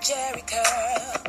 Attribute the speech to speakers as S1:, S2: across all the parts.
S1: Jerry curl.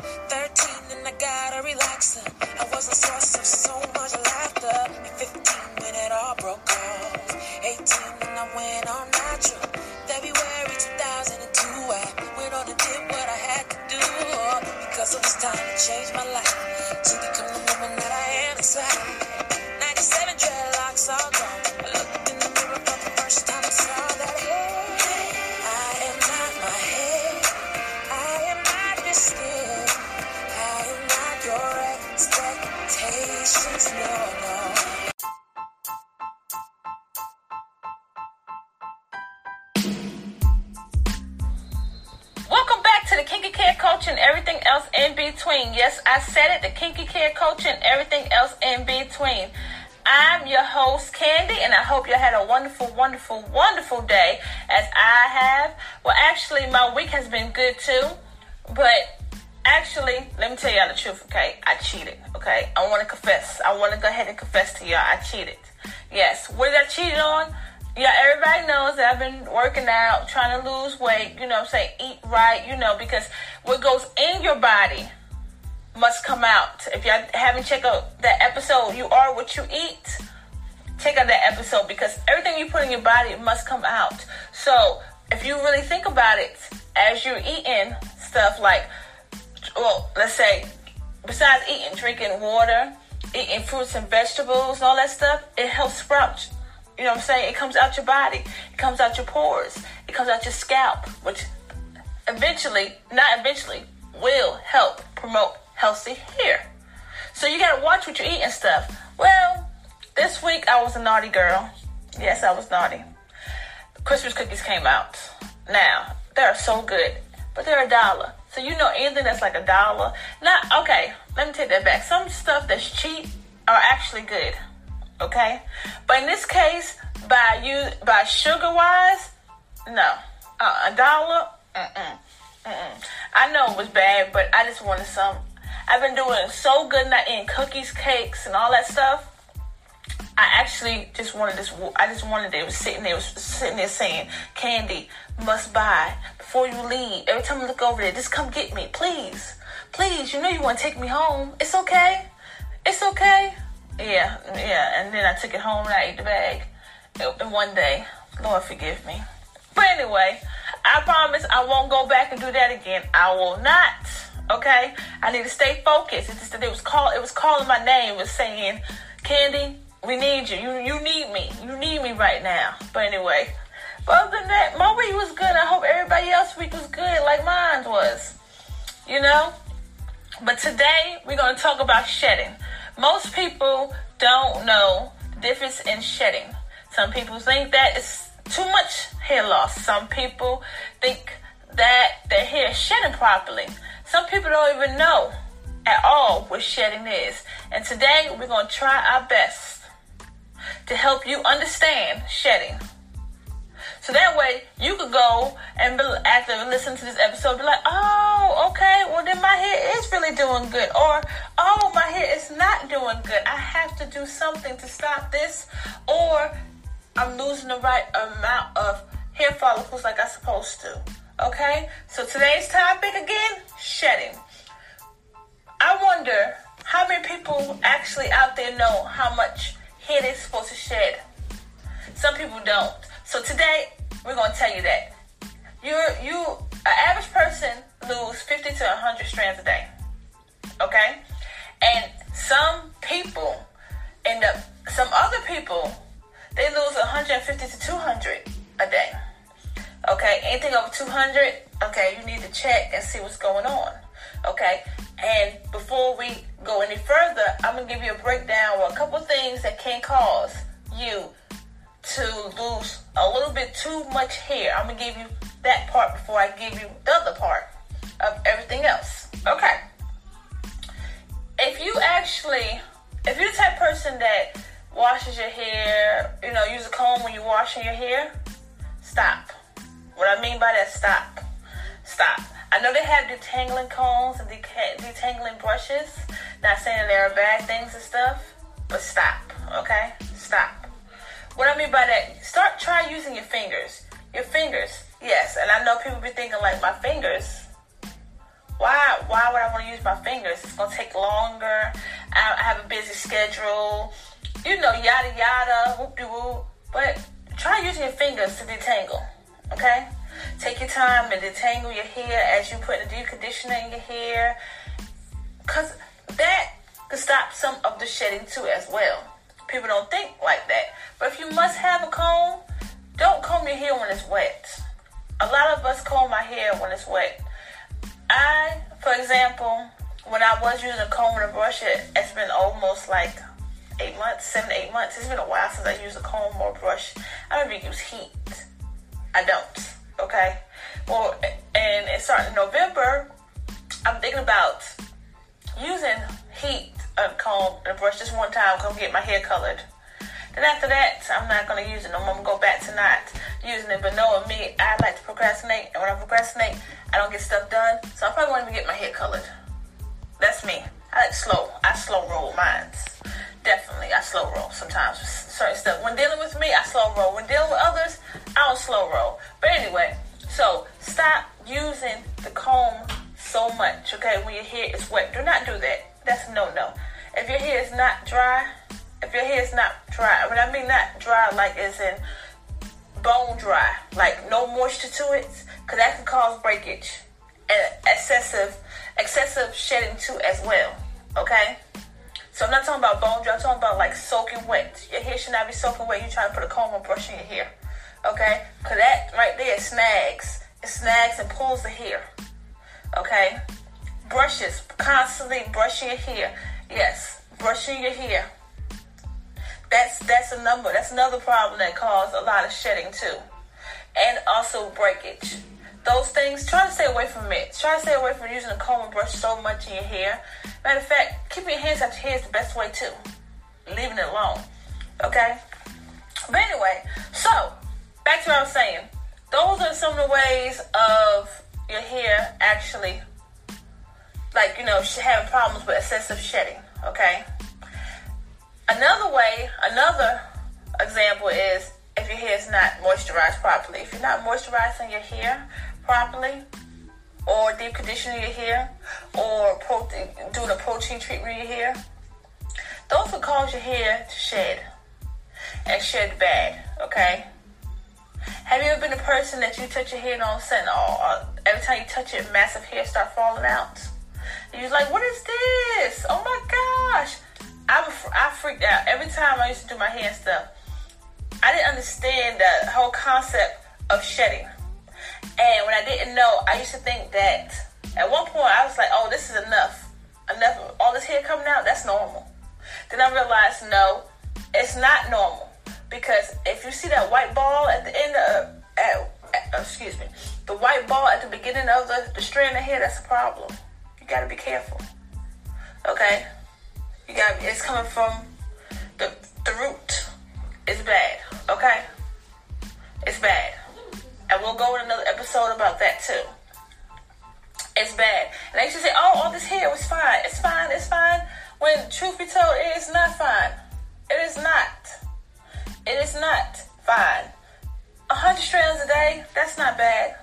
S2: Yes, I said it, the Kinky Care Coach and everything else in between. I'm your host, Candy, and I hope you had a wonderful, wonderful, wonderful day as I have. Well, actually, my week has been good too, but actually, let me tell y'all the truth, okay? I cheated, okay? I want to confess. I want to go ahead and confess to y'all, I cheated. Yes, what did I cheat on? Yeah, everybody knows that I've been working out, trying to lose weight, you know saying? Eat right, you know, because what goes in your body must come out. If y'all haven't checked out that episode, You Are What You Eat, check out that episode because everything you put in your body must come out. So if you really think about it, as you're eating stuff like, well, let's say, besides eating, drinking water, eating fruits and vegetables and all that stuff, it helps sprout. You know what I'm saying? It comes out your body. It comes out your pores. It comes out your scalp, which eventually, not eventually, will help promote healthy hair. So you gotta watch what you eat and stuff. Well, this week I was a naughty girl. Yes, I was naughty. Christmas cookies came out. Now, they're so good, but they're a dollar. So you know anything that's like a dollar. Not okay, let me take that back. Some stuff that's cheap are actually good. Okay? But in this case, by you by sugar wise, no. Uh, a dollar, mm-mm, mm-mm. I know it was bad, but I just wanted some. I've been doing so good not eating cookies, cakes, and all that stuff. I actually just wanted this. I just wanted it was sitting there, was sitting there saying, "Candy must buy before you leave." Every time I look over there, just come get me, please, please. You know you want to take me home. It's okay. It's okay. Yeah, yeah. And then I took it home and I ate the bag. And one day, Lord forgive me. But anyway, I promise I won't go back and do that again. I will not. Okay, I need to stay focused. It's just it was call. It was calling my name. It was saying, "Candy, we need you. You you need me. You need me right now." But anyway, but other than that, my week was good. I hope everybody else's week was good, like mine was. You know. But today we're to talk about shedding. Most people don't know the difference in shedding. Some people think that it's too much hair loss. Some people think that their hair is shedding properly. Some people don't even know at all what shedding is. And today we're going to try our best to help you understand shedding. So that way you could go and be, after listening to this episode, be like, oh, okay, well then my hair is really doing good. Or, oh, my hair is not doing good. I have to do something to stop this. Or I'm losing the right amount of hair follicles like I'm supposed to. Okay? So today's topic again, shedding. I wonder how many people actually out there know how much hair they're supposed to shed. Some people don't. So today we're gonna tell you that you're you an average person lose 50 to 100 strands a day. Okay, and some people end up some other people they lose 150 to 200 a day. Okay, anything over 200, okay, you need to check and see what's going on. Okay, and before we go any further, I'm gonna give you a breakdown of a couple things that can cause you to lose a little bit too much hair. I'm gonna give you that part before I give you the other part of everything else. Okay. If you actually, if you're the type person that washes your hair, you know, use a comb when you're washing your hair, stop. What I mean by that, stop. Stop. I know they have detangling combs and detangling brushes. Not saying there are bad things and stuff, but stop. Okay? Stop. What I mean by that, start try using your fingers. Your fingers, yes. And I know people be thinking like my fingers. Why why would I want to use my fingers. It's gonna take longer. I, I have a busy schedule. You know, yada yada, whoop de whoop. But try using your fingers to detangle. Okay? Take your time and detangle your hair as you put the deep conditioner in your hair. Cause that could stop some of the shedding too as well. People don't think like that. But if you must have a comb, don't comb your hair when it's wet. A lot of us comb our hair when it's wet. I, for example, when I was using a comb and a brush, it, it's been almost like eight months, seven eight months. It's been a while since I used a comb or brush. I don't even use heat. I don't. Okay. Well, and it's starting in November. I'm thinking about using heat a comb and brush just one time. Come get my hair colored. Then after that, I'm not gonna use it no more. I'm gonna go back to not using it. But knowing me, I like to procrastinate, and when I procrastinate, I don't get stuff done. So I probably won't even get my hair colored. That's me. I like slow. I slow roll mines. Definitely, I slow roll sometimes certain stuff. When dealing with me, I slow roll. When dealing with others, I don't slow roll. But anyway, so stop using the comb so much. Okay, when your hair is wet, do not do that. That's no no. If your hair is not dry, if your hair is not dry, when I mean not dry, like as in bone dry, like no moisture to it, because that can cause breakage and excessive excessive shedding too as well. Okay. So I'm not talking about bone dry. I'm talking about like soaking wet. Your hair should not be soaking wet. You're trying to put a comb or brush in your hair. Okay? Because that right there snags. It snags and pulls the hair. Okay? Brushes. Constantly brushing your hair. Yes. Brushing your hair. That's that's a number. That's another problem that causes a lot of shedding too. And also breakage. Those things, try to stay away from it. Try to stay away from using a comb and brush so much in your hair. Matter of fact, keeping your hands out your hair is the best way too. Leaving it alone. Okay? But anyway, so back to what I was saying. Those are some of the ways of your hair actually, like, you know, having problems with excessive shedding. Okay? Another way, another example is if your hair is not moisturized properly. If you're not moisturizing your hair properly, or deep conditioning your hair, or protein, doing a protein treatment in your hair, those will cause your hair to shed and shed bad. Okay. Have you ever been a person that you touch your hair and all of a sudden, oh, every time you touch it, massive hair start falling out? And you're like, what is this? Oh my gosh! I I freaked out every time I used to do my hair stuff. I didn't understand the whole concept of shedding. And when I didn't know, I used to think that at one point I was like, oh, this is enough. Enough all this hair coming out, that's normal. Then I realized no, it's not normal. Because if you see that white ball at the end of at, at, uh, excuse me, the white ball at the beginning of the, the strand of hair, that's a problem. You gotta be careful. Okay? You got it's coming from the the root. It's bad. Okay? It's bad. We'll go in another episode about that too. It's bad. And they to say, oh, all this hair was fine. It's fine. It's fine. When truth be told, it is not fine. It is not. It is not fine. A hundred strands a day, that's not bad.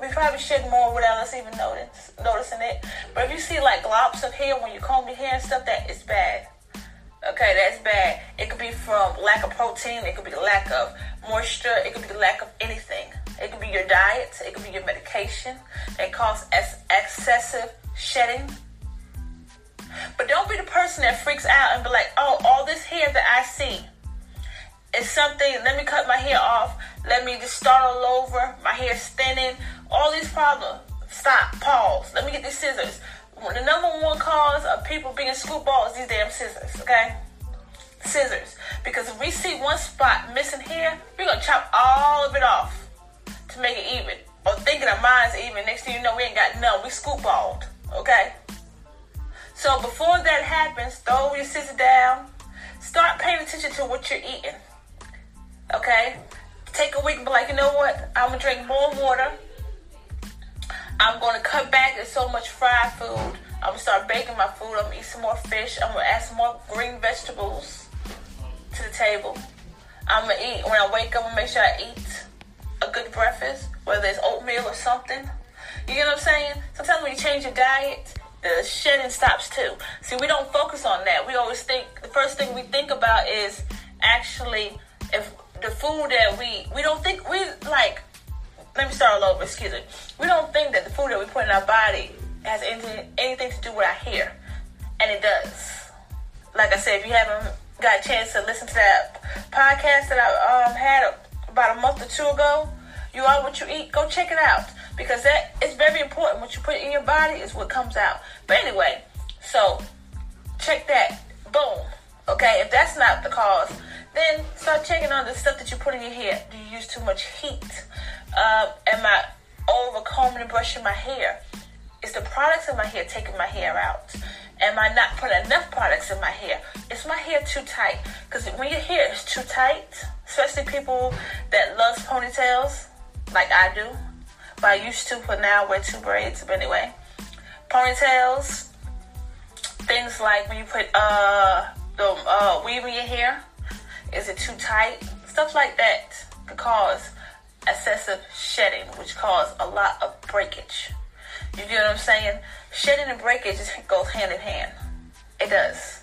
S2: We probably shed more without us even notice, noticing it. But if you see like globs of hair when you comb your hair and stuff, that is bad. Okay, that's bad. It could be from lack of protein. It could be the lack of moisture. It could be the lack of anything. It could be your diet. It could be your medication. It causes excessive shedding. But don't be the person that freaks out and be like, oh, all this hair that I see is something. Let me cut my hair off. Let me just start all over. My hair's thinning. All these problems. Stop. Pause. Let me get these scissors. The number one cause of people being screwballs is these damn scissors. Okay scissors. Because if we see one spot missing here, we're gonna chop all of it off to make it even. Or thinking of minds even. Next thing you know, we ain't got none. We scoop balled. Okay? So before that happens, throw your scissors down. Start paying attention to what you're eating. Okay? Take a week and be like, you know what? I'm gonna drink more water. I'm gonna cut back on so much fried food. I'm gonna start baking my food. I'm gonna eat some more fish. I'm gonna add some more green vegetables to the table. I'm gonna eat when I wake up. I'm make sure I eat a good breakfast, whether it's oatmeal or something. You know what I'm saying? Sometimes when you change your diet, the shedding stops too. See, we don't focus on that. We always think the first thing we think about is actually if the food that we we don't think we like. Let me start all over. Excuse me. We don't think that the food that we put in our body has anything anything to do with our hair, and it does. Like I said, if you haven't got a chance to listen to that podcast that I um, had about a month or two ago, you are what you eat. Go check it out because that is very important. What you put in your body is what comes out. But anyway, so check that. Boom. Okay, if that's not the cause, then start checking on the stuff that you put in your hair. Do you use too much heat? Uh, am I over combing and brushing my hair? Is the products in my hair taking my hair out? Am I not putting enough products in my hair? Is my hair too tight? Because when your hair is too tight, especially people that loves ponytails, like I do, but I used to, but now wear two braids. But anyway, ponytails, things like when you put uh the uh, weave in your hair, is it too tight? Stuff like that could cause excessive shedding, which cause a lot of breakage. You get what I'm saying? Shedding and breakage just goes hand in hand. It does.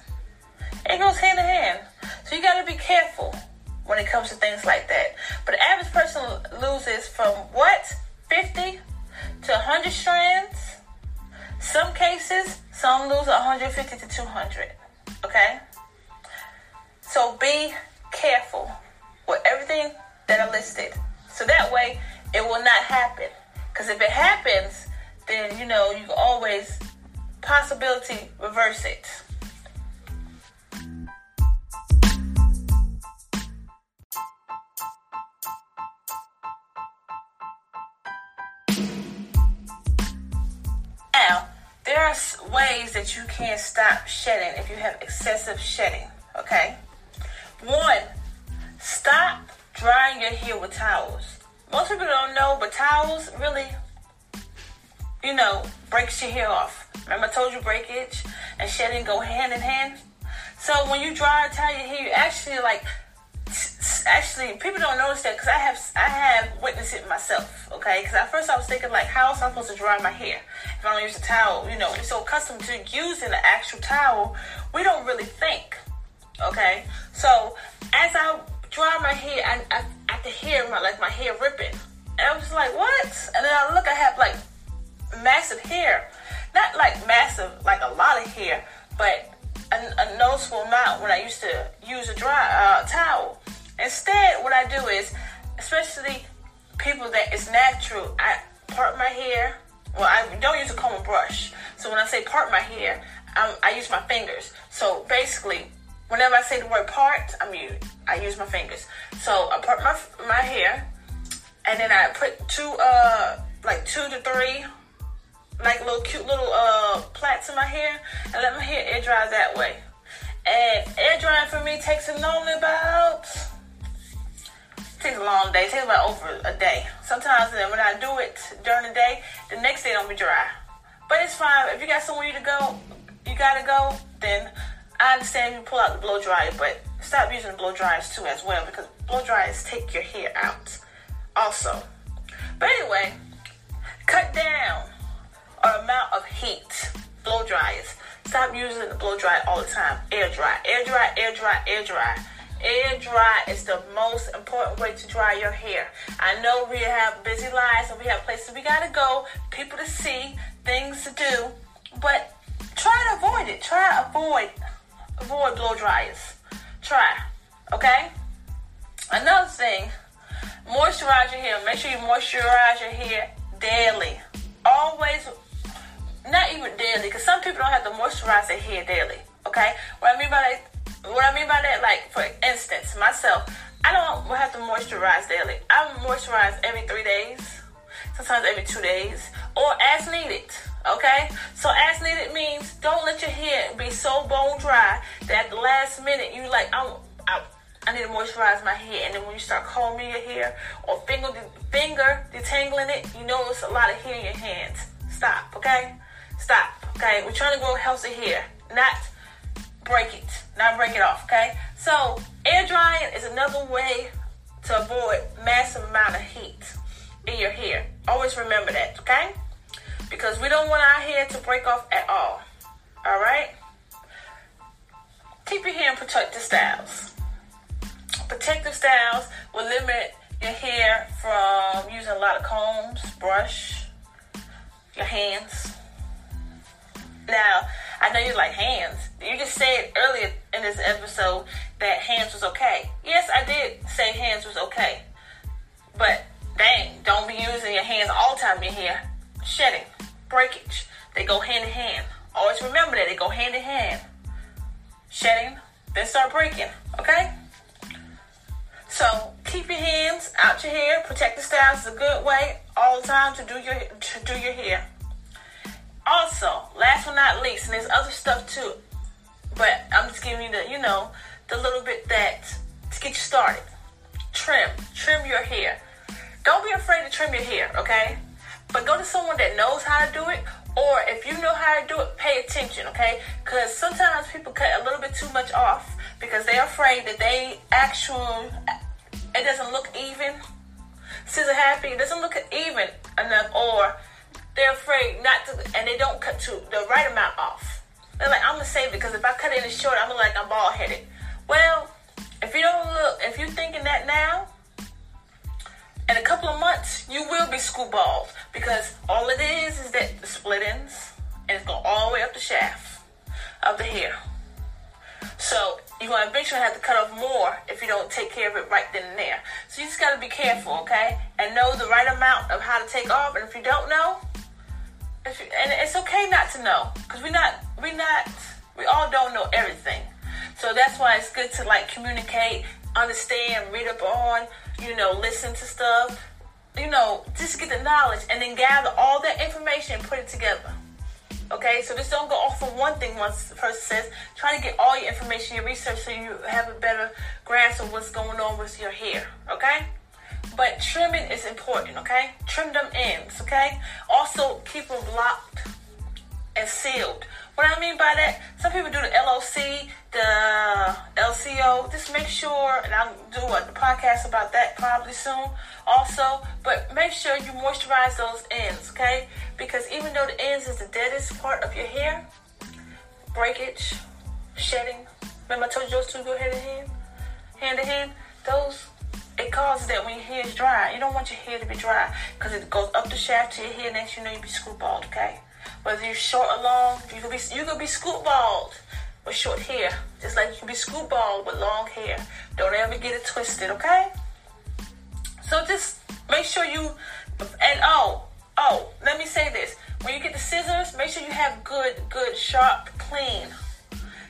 S2: It goes hand in hand. So you got to be careful when it comes to things like that. But the average person loses from what? 50 to 100 strands. Some cases, some lose 150 to 200. Okay? So be careful with everything that are listed. So that way it will not happen. Because if it happens, then you know you can always possibility reverse it. Now, there are ways that you can stop shedding if you have excessive shedding, okay? One, stop drying your hair with towels. Most people don't know, but towels really you know, breaks your hair off. Remember I told you breakage and shedding go hand in hand? So when you dry tie your hair, you actually like, actually, people don't notice that because I have, I have witnessed it myself, okay? Because at first I was thinking like, how am I supposed to dry my hair if I don't use a towel? You know, we're so accustomed to using the actual towel, we don't really think, okay? So as I dry my hair, I, I, I could hear my, like my hair ripping. And I was like, what? And then I look, I have like massive hair. Not like massive, like a lot of hair, but a, a noticeable amount when I used to use a dry uh, towel. Instead, what I do is, especially people that is natural, I part my hair. Well, I don't use a comb and brush. So when I say part my hair, I'm, I use my fingers. So basically, whenever I say the word part, I mean I use my fingers. So I part my my hair, and then I put two uh like two to three like little cute little uh plaits in my hair and let my hair air dry that way. And air drying for me takes only about takes a long day. Takes about over a day. Sometimes when I do it during the day, the next day don't be dry. But it's fine. If you got somewhere you to go, you gotta go, then I understand you pull out the blow dryer, but stop using the blow dryers too as well because blow dryers take your hair out also. But anyway, cut down amount of heat. Blow dryers. Stop using the blow dryer all the time. Air dry, air dry, air dry, air dry. Air dry is the most important way to dry your hair. I know we have busy lives and we have places we gotta go, people to see, things to do, but try to avoid it. Try to avoid avoid blow dryers. Try. Okay? Another thing, moisturize your hair. Make sure you moisturize your hair daily. Always even daily, because some people don't have to moisturize their hair daily. Okay, what I mean by that, what I mean by that, like for instance, myself, I don't have to moisturize daily. I moisturize every three days, sometimes every two days, or as needed. Okay, so as needed means don't let your hair be so bone dry that at the last minute you like I'm. I, I need to moisturize my hair, and then when you start combing your hair or finger finger detangling it, you know it's a lot of hair in your hands. Stop, okay? Stop. Okay, we're trying to grow healthy hair, not break it, not break it off. Okay, so air drying is another way to avoid massive amount of heat in your hair. Always remember that. Okay, because we don't want our hair to break off at all. All right? Keep your hair in protective styles. Protective styles will limit your hair from using a lot of combs, brush, your hands. Now, I know you like hands. You just said earlier in this episode that hands was okay. Yes, I did say hands was okay. But dang, don't be using your hands all the time in here. Shedding, breakage, they go hand in hand. Always remember that they go hand in hand. Shedding, then start breaking, okay? So keep your hands out your hair. Protect the styles is a good way all the time to do your to do your hair. Also, last but not least, and there's other stuff too, but I'm just giving you the you know the little bit that to get you started. Trim, trim your hair. Don't be afraid to trim your hair, okay? But go to someone that knows how to do it, or if you know how to do it, pay attention, okay? Because sometimes people cut a little bit too much off because they're afraid that they actual it doesn't look even. Scissor happy, it doesn't look even enough, or they're afraid not to, and they don't cut to the right amount off. They're like, I'm gonna save it because if I cut it in short, I'm gonna like I'm bald headed. Well, if you don't look, if you're thinking that now, in a couple of months, you will be school bald because all it is is that the split ends and it's going all the way up the shaft of the hair. So you're to eventually have to cut off more if you don't take care of it right then and there. So you just got to be careful, okay? And know the right amount of how to take off. And if you don't know, if you, and it's okay not to know because we're not, we not, we all don't know everything. So that's why it's good to like communicate, understand, read up on, you know, listen to stuff, you know, just get the knowledge and then gather all that information and put it together. Okay, so just don't go off of one thing once the person says. Try to get all your information, your research, so you have a better grasp of what's going on with your hair. Okay, but trimming is important. Okay, trim them ends. Okay, also keep them locked and sealed. What I mean by that, some people do the LOC, the LCO. Just make sure, and I'll do a podcast about that probably soon also. But make sure you moisturize those ends, okay? Because even though the ends is the deadest part of your hair, breakage, shedding. Remember I told you those two go hand in hand, hand in hand. Those causes that when your hair is dry. You don't want your hair to be dry because it goes up the shaft to your hair. Next, you know you be screw bald, okay? Whether you're short or long, you could be you could be scoop bald with short hair, just like you can be scoop bald with long hair. Don't ever get it twisted, okay? So just make sure you and oh oh let me say this: when you get the scissors, make sure you have good good sharp clean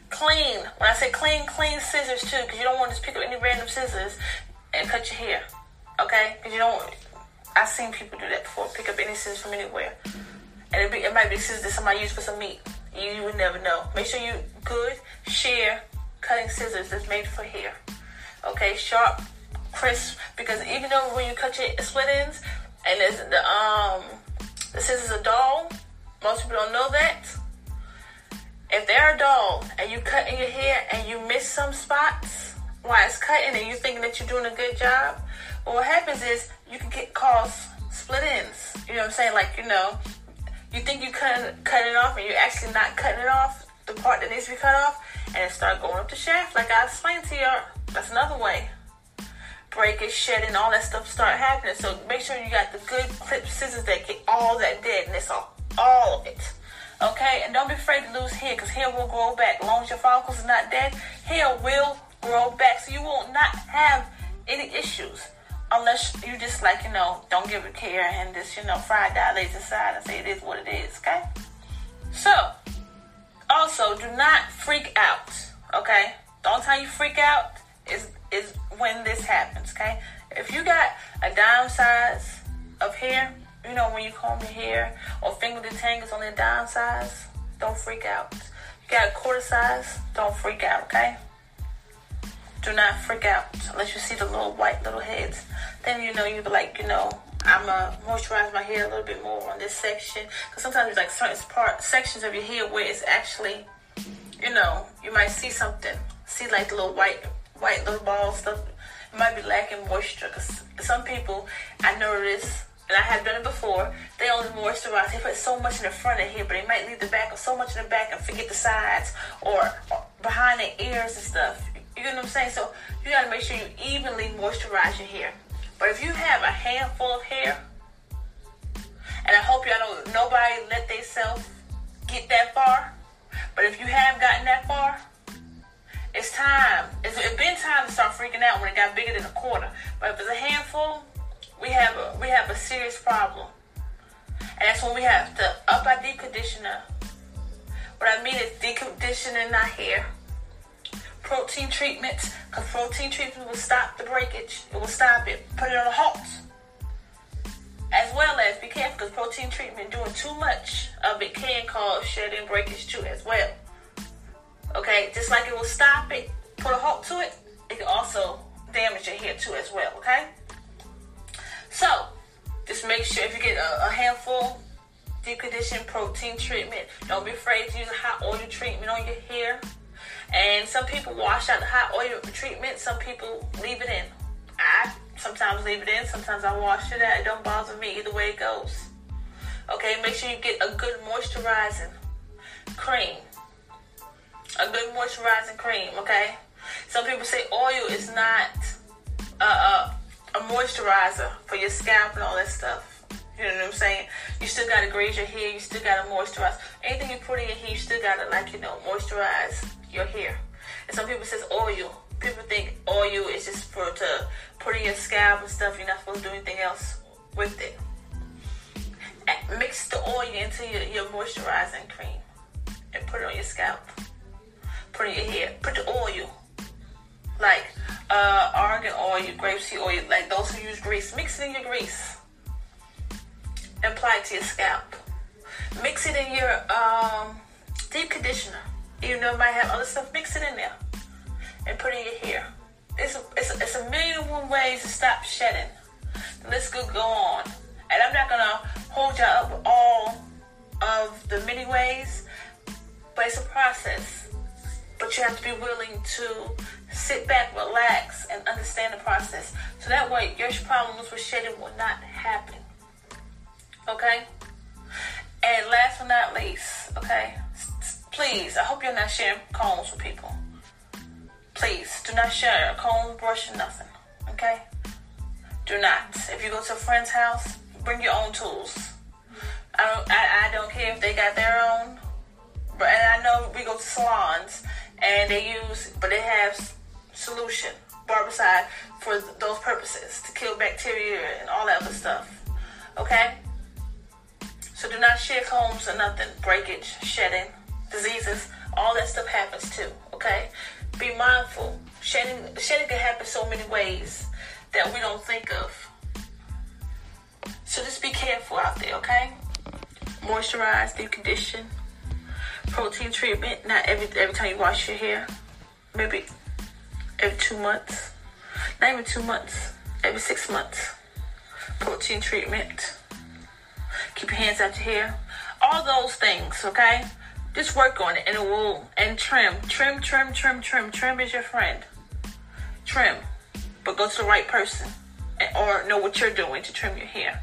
S2: clean. When I say clean, clean scissors too, because you don't want to just pick up any random scissors and cut your hair, okay? Because you don't. I've seen people do that before. Pick up any scissors from anywhere and it, be, it might be scissors that somebody used for some meat. You, you would never know. Make sure you good shear cutting scissors that's made for hair. Okay, sharp, crisp. Because even though when you cut your split ends and there's the um the scissors are dull, most people don't know that. If they're dull and you cut in your hair and you miss some spots while it's cutting and you're thinking that you're doing a good job, well, what happens is you can get caused split ends. You know what I'm saying? Like you know, you think you cut cut it off and you're actually not cutting it off, the part that needs to be cut off, and it start going up the shaft, like I explained to you. That's another way. Breakage, shedding, all that stuff start happening. So make sure you got the good clip scissors that get all that dead deadness off, all of it. Okay, and don't be afraid to lose hair, because hair will grow back. As long as your follicles are not dead, hair will grow back, so you will not have any issues unless you just like, you know, don't give a care and just, you know, fry dilates aside and say it is what it is, okay? So, also do not freak out, okay? The only time you freak out is is when this happens, okay? If you got a dime size of hair, you know, when you comb your hair or finger detangles only a dime size, don't freak out. You got a quarter size, don't freak out, okay? Do not freak out unless you see the little white little heads. Then you know you'll be like, you know, I'm gonna moisturize my hair a little bit more on this section. Because sometimes there's like certain part sections of your hair where it's actually, you know, you might see something, see like the little white white little balls stuff. It might be lacking moisture. Because some people, I notice and I have done it before, they only moisturize. They put so much in the front of here, but they might leave the back or so much in the back and forget the sides or behind the ears and stuff. You know what I'm saying? So you gotta make sure you evenly moisturize your hair. But if you have a handful of hair, and I hope y'all don't nobody let themselves get that far. But if you have gotten that far, it's time. It's, it's been time to start freaking out when it got bigger than a quarter. But if it's a handful, we have a, we have a serious problem. And that's when we have to up our deep conditioner. What I mean is deconditioning conditioning our hair. Protein treatments, because protein treatment will stop the breakage. It will stop it. Put it on a halt. As well as be careful because protein treatment doing too much of it can cause shedding breakage too as well. Okay, just like it will stop it, put a halt to it, it can also damage your hair too as well. Okay, so just make sure if you get a, a handful deep condition protein treatment, don't be afraid to use a hot oil treatment on your hair. And some people wash out the hot oil treatment, some people leave it in. I sometimes leave it in, sometimes I wash it out. It don't bother me either way it goes. Okay, make sure you get a good moisturizing cream a good moisturizing cream, okay? Some people say oil is not a, a, a moisturizer for your scalp and all that stuff. You know what I'm saying? You still gotta graze your hair. You still gotta moisturize. Anything you put in your hair, you still gotta like you know moisturize your hair. And some people says oil. People think oil is just for to put in your scalp and stuff. You're not supposed to do anything else with it. Mix the oil into your, your moisturizing cream and put it on your scalp put it in your hair. Put the oil, like uh, argan oil, grapeseed oil, like those who use grease. Mix it in your grease. Apply it to your scalp. Mix it in your um, deep conditioner. Though it might have other stuff, mix it in there and put in your hair. It's a, it's a, it's a million one ways to stop shedding. The list could go on. And I'm not going to hold y'all up with all of the many ways, but it's a process. But you have to be willing to sit back, relax, and understand the process. So that way, your problems with shedding will not happen. Okay? And last but not least, okay? Please, I hope you're not sharing combs with people. Please, do not share a comb, brush, or nothing. Okay? Do not. If you go to a friend's house, bring your own tools. I don't. I, I don't care if they got their own. But and I know we go to salons and they use, but they have solution, barbicide, for those purposes to kill bacteria and all that other stuff. Okay? So do not share combs or nothing. Breakage, shedding, diseases, all that stuff happens too. Okay? Be mindful. Shedding, shedding can happen so many ways that we don't think of. So just be careful out there, okay? Moisturize, deep condition, protein treatment. Not every every time you wash your hair. Maybe every two months. Not even two months. Every six months. Protein treatment. Keep your hands out your hair. All those things, okay? Just work on it and it will and trim. Trim, trim, trim, trim. Trim is your friend. Trim. But go to the right person. Or know what you're doing to trim your hair.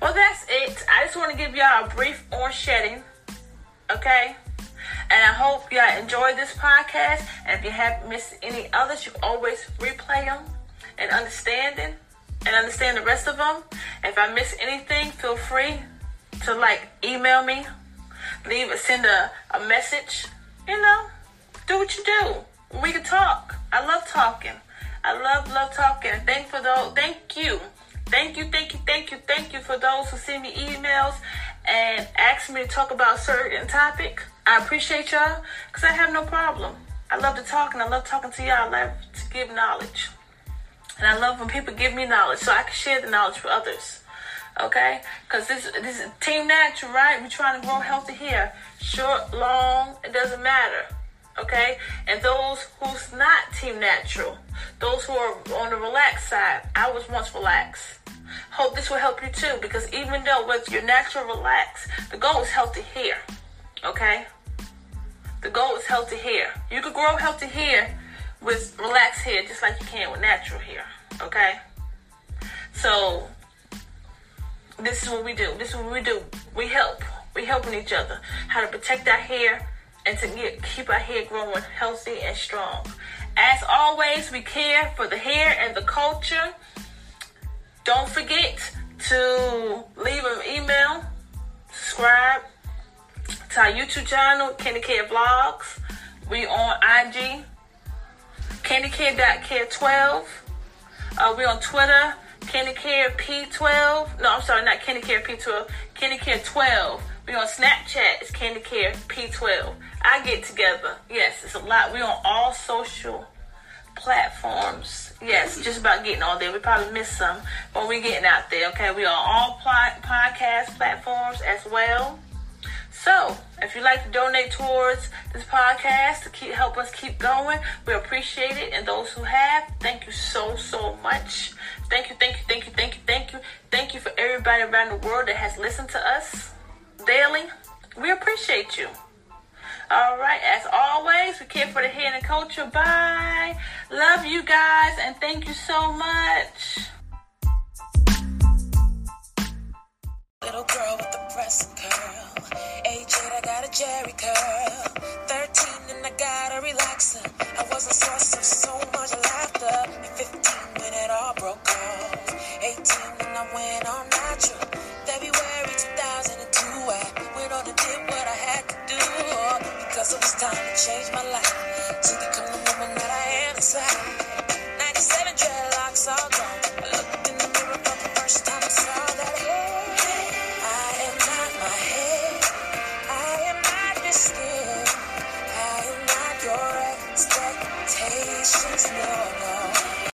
S2: Well, that's it. I just want to give y'all a brief on shedding. Okay? And I hope y'all enjoyed this podcast. And if you have missed any others, you always replay them and understanding and understand the rest of them. If I miss anything, feel free to like email me, leave a send a, a message. You know, do what you do. We can talk. I love talking. I love love talking. Thank for those. Thank you. Thank you, thank you, thank you, thank you for those who send me emails and ask me to talk about certain topic. I appreciate y'all because I have no problem. I love to talk and I love talking to y'all. I love to give knowledge. And I love when people give me knowledge so I can share the knowledge with others. Okay? Because this, this is Team Natural, right? We're trying to grow healthy here. Short, long, it doesn't matter. Okay? And those who's not Team Natural, those who are on the relaxed side, I was once relaxed. Hope this will help you too because even though with your natural relax, the goal is healthy hair. Okay? The goal is healthy hair. You can grow healthy hair with relaxed hair just like you can with natural hair. Okay? So this is what we do. This is what we do. We help. We helping each other. How to protect our hair and to get, keep our hair growing healthy and strong. As always, we care for the hair and the culture. Don't forget to leave an email, subscribe to our YouTube channel, Candy Care Vlogs. We on IG, CandyCare.care12. Uh, we on Twitter, CandyCare P12. No, I'm sorry, not CandyCare P12. CandyCare 12. We on Snapchat. It's CandyCare P12. I get together. Yes, it's a lot. We on all social platforms. Yes, just about getting all there. We probably missed some, but we getting out there. Okay, we on all pl- podcast platforms as well. So, if you'd like to donate towards this podcast to keep help us keep going, we appreciate it. And those who have, thank you so so much. Thank you, thank you, thank you, thank you, thank you, thank you for everybody around the world that has listened to us daily. We appreciate you. All right, as always, we care for the hair and culture. Bye. Love you guys, and thank you so much.
S1: Little girl with the press Jerry curl. 13 and I got a relaxer. I was a source of so much laughter.